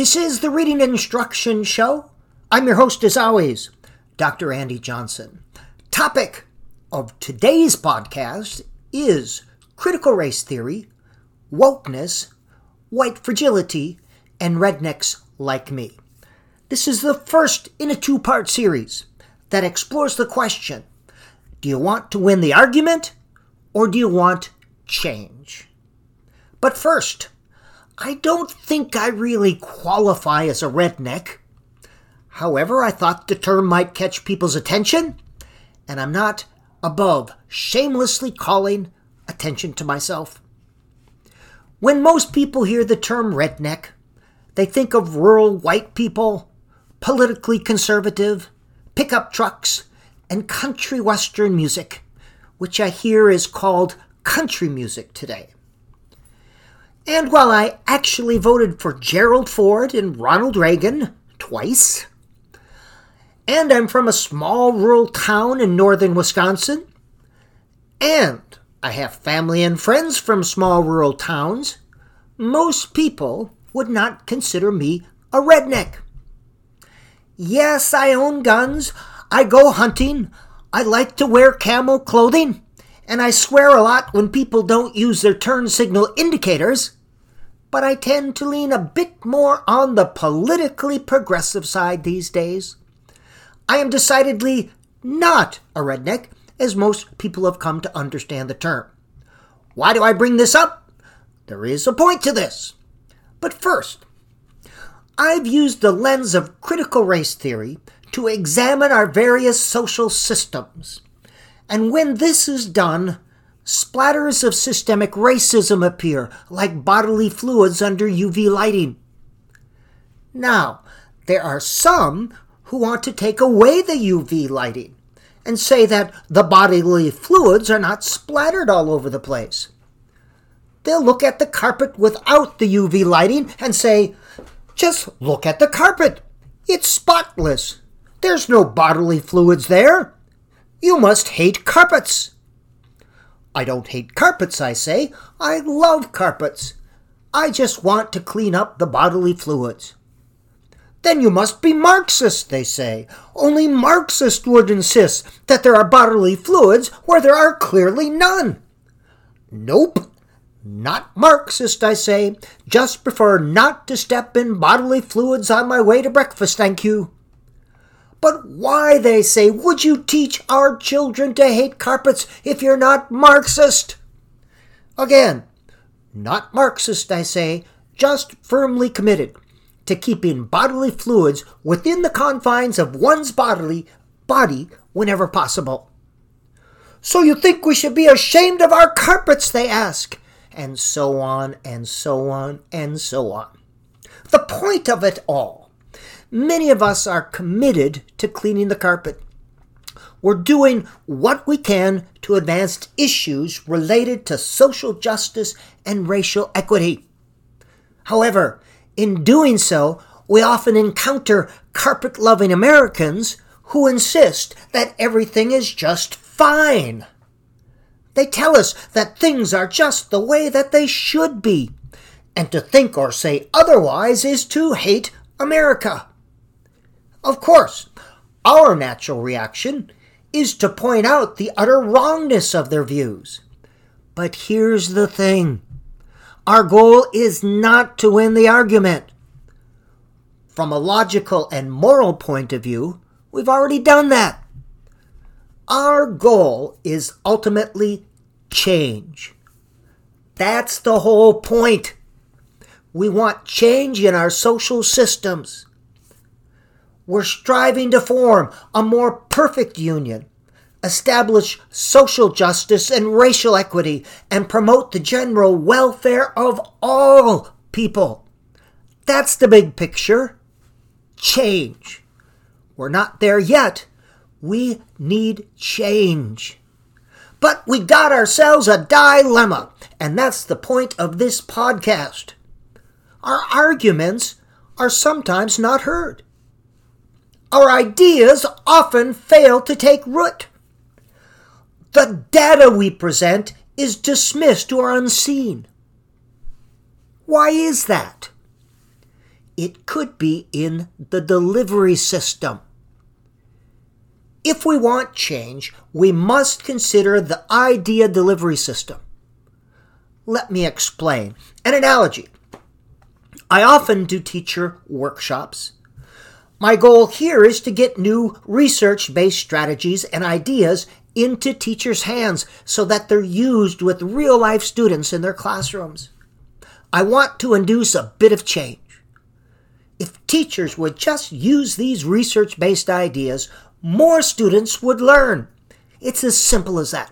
This is the Reading Instruction Show. I'm your host, as always, Dr. Andy Johnson. Topic of today's podcast is critical race theory, wokeness, white fragility, and rednecks like me. This is the first in a two part series that explores the question do you want to win the argument or do you want change? But first, I don't think I really qualify as a redneck. However, I thought the term might catch people's attention, and I'm not above shamelessly calling attention to myself. When most people hear the term redneck, they think of rural white people, politically conservative, pickup trucks, and country western music, which I hear is called country music today. And while I actually voted for Gerald Ford and Ronald Reagan twice, and I'm from a small rural town in northern Wisconsin, and I have family and friends from small rural towns, most people would not consider me a redneck. Yes, I own guns, I go hunting, I like to wear camel clothing, and I swear a lot when people don't use their turn signal indicators, but I tend to lean a bit more on the politically progressive side these days. I am decidedly not a redneck, as most people have come to understand the term. Why do I bring this up? There is a point to this. But first, I've used the lens of critical race theory to examine our various social systems. And when this is done, splatters of systemic racism appear like bodily fluids under UV lighting. Now, there are some who want to take away the UV lighting and say that the bodily fluids are not splattered all over the place. They'll look at the carpet without the UV lighting and say, just look at the carpet. It's spotless. There's no bodily fluids there. You must hate carpets. I don't hate carpets, I say. I love carpets. I just want to clean up the bodily fluids. Then you must be Marxist, they say. Only Marxists would insist that there are bodily fluids where there are clearly none. Nope. Not Marxist, I say. Just prefer not to step in bodily fluids on my way to breakfast, thank you. But why, they say, would you teach our children to hate carpets if you're not Marxist? Again, not Marxist, I say, just firmly committed to keeping bodily fluids within the confines of one's bodily body whenever possible. So you think we should be ashamed of our carpets, they ask, and so on and so on and so on. The point of it all Many of us are committed to cleaning the carpet. We're doing what we can to advance issues related to social justice and racial equity. However, in doing so, we often encounter carpet loving Americans who insist that everything is just fine. They tell us that things are just the way that they should be, and to think or say otherwise is to hate America. Of course, our natural reaction is to point out the utter wrongness of their views. But here's the thing our goal is not to win the argument. From a logical and moral point of view, we've already done that. Our goal is ultimately change. That's the whole point. We want change in our social systems. We're striving to form a more perfect union, establish social justice and racial equity, and promote the general welfare of all people. That's the big picture. Change. We're not there yet. We need change. But we got ourselves a dilemma, and that's the point of this podcast. Our arguments are sometimes not heard our ideas often fail to take root. The data we present is dismissed or unseen. Why is that? it could be in the delivery system. If we want change, we must consider the idea delivery system. Let me explain. An analogy. I often do teacher workshops. My goal here is to get new research based strategies and ideas into teachers' hands so that they're used with real life students in their classrooms. I want to induce a bit of change. If teachers would just use these research based ideas, more students would learn. It's as simple as that.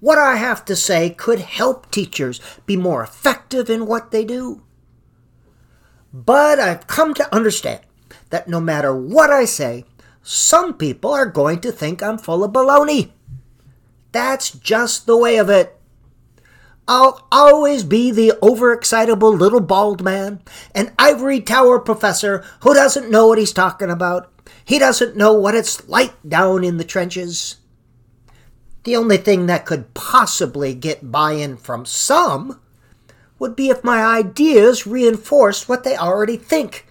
What I have to say could help teachers be more effective in what they do. But I've come to understand that no matter what I say, some people are going to think I'm full of baloney. That's just the way of it. I'll always be the overexcitable little bald man, an ivory tower professor who doesn't know what he's talking about. He doesn't know what it's like down in the trenches. The only thing that could possibly get buy in from some would be if my ideas reinforced what they already think.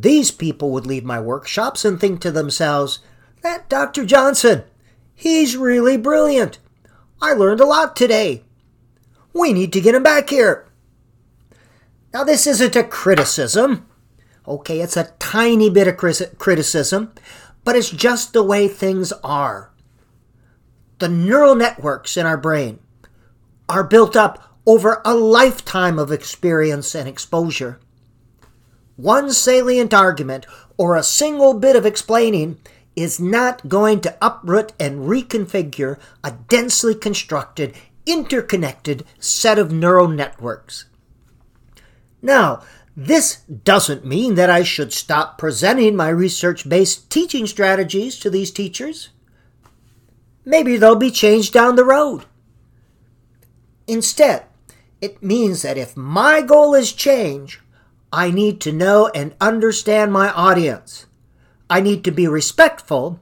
These people would leave my workshops and think to themselves, that Dr. Johnson, he's really brilliant. I learned a lot today. We need to get him back here. Now, this isn't a criticism. Okay, it's a tiny bit of criticism, but it's just the way things are. The neural networks in our brain are built up over a lifetime of experience and exposure. One salient argument or a single bit of explaining is not going to uproot and reconfigure a densely constructed, interconnected set of neural networks. Now, this doesn't mean that I should stop presenting my research based teaching strategies to these teachers. Maybe they'll be changed down the road. Instead, it means that if my goal is change, I need to know and understand my audience. I need to be respectful,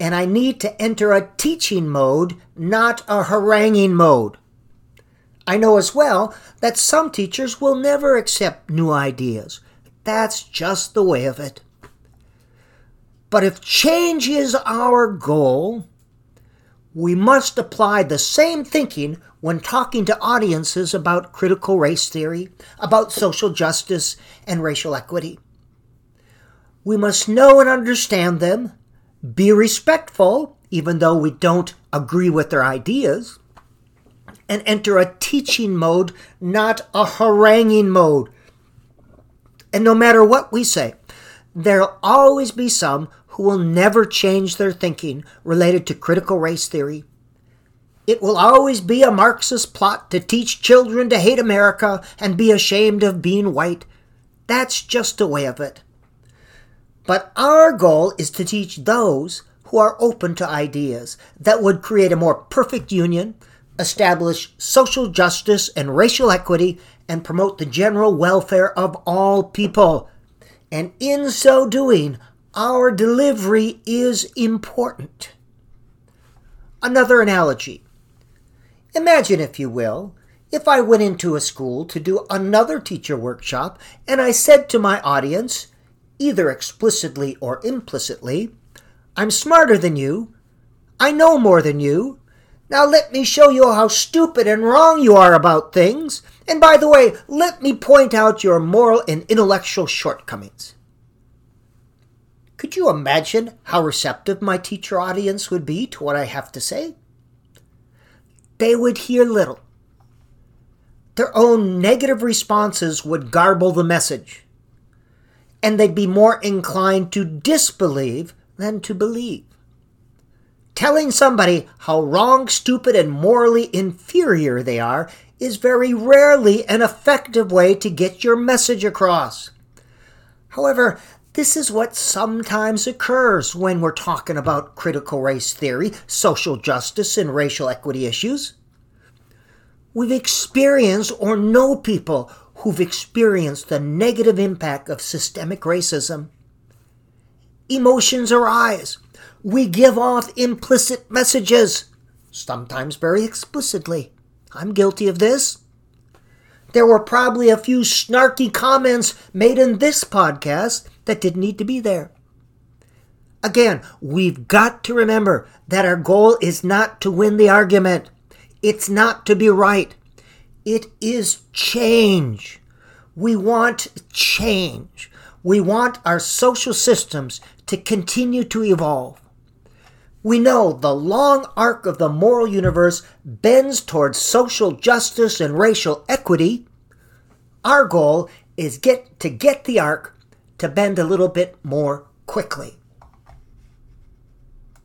and I need to enter a teaching mode, not a haranguing mode. I know as well that some teachers will never accept new ideas. That's just the way of it. But if change is our goal, we must apply the same thinking when talking to audiences about critical race theory, about social justice, and racial equity. We must know and understand them, be respectful, even though we don't agree with their ideas, and enter a teaching mode, not a haranguing mode. And no matter what we say, there'll always be some who will never change their thinking related to critical race theory. It will always be a Marxist plot to teach children to hate America and be ashamed of being white. That's just a way of it. But our goal is to teach those who are open to ideas that would create a more perfect union, establish social justice and racial equity, and promote the general welfare of all people. And in so doing, our delivery is important. Another analogy. Imagine, if you will, if I went into a school to do another teacher workshop and I said to my audience, either explicitly or implicitly, I'm smarter than you, I know more than you, now let me show you how stupid and wrong you are about things, and by the way, let me point out your moral and intellectual shortcomings. Could you imagine how receptive my teacher audience would be to what I have to say? They would hear little. Their own negative responses would garble the message, and they'd be more inclined to disbelieve than to believe. Telling somebody how wrong, stupid, and morally inferior they are is very rarely an effective way to get your message across. However, this is what sometimes occurs when we're talking about critical race theory, social justice, and racial equity issues. We've experienced or know people who've experienced the negative impact of systemic racism. Emotions arise. We give off implicit messages, sometimes very explicitly. I'm guilty of this. There were probably a few snarky comments made in this podcast that didn't need to be there. Again, we've got to remember that our goal is not to win the argument. It's not to be right. It is change. We want change. We want our social systems to continue to evolve. We know the long arc of the moral universe bends towards social justice and racial equity. Our goal is get to get the arc to bend a little bit more quickly.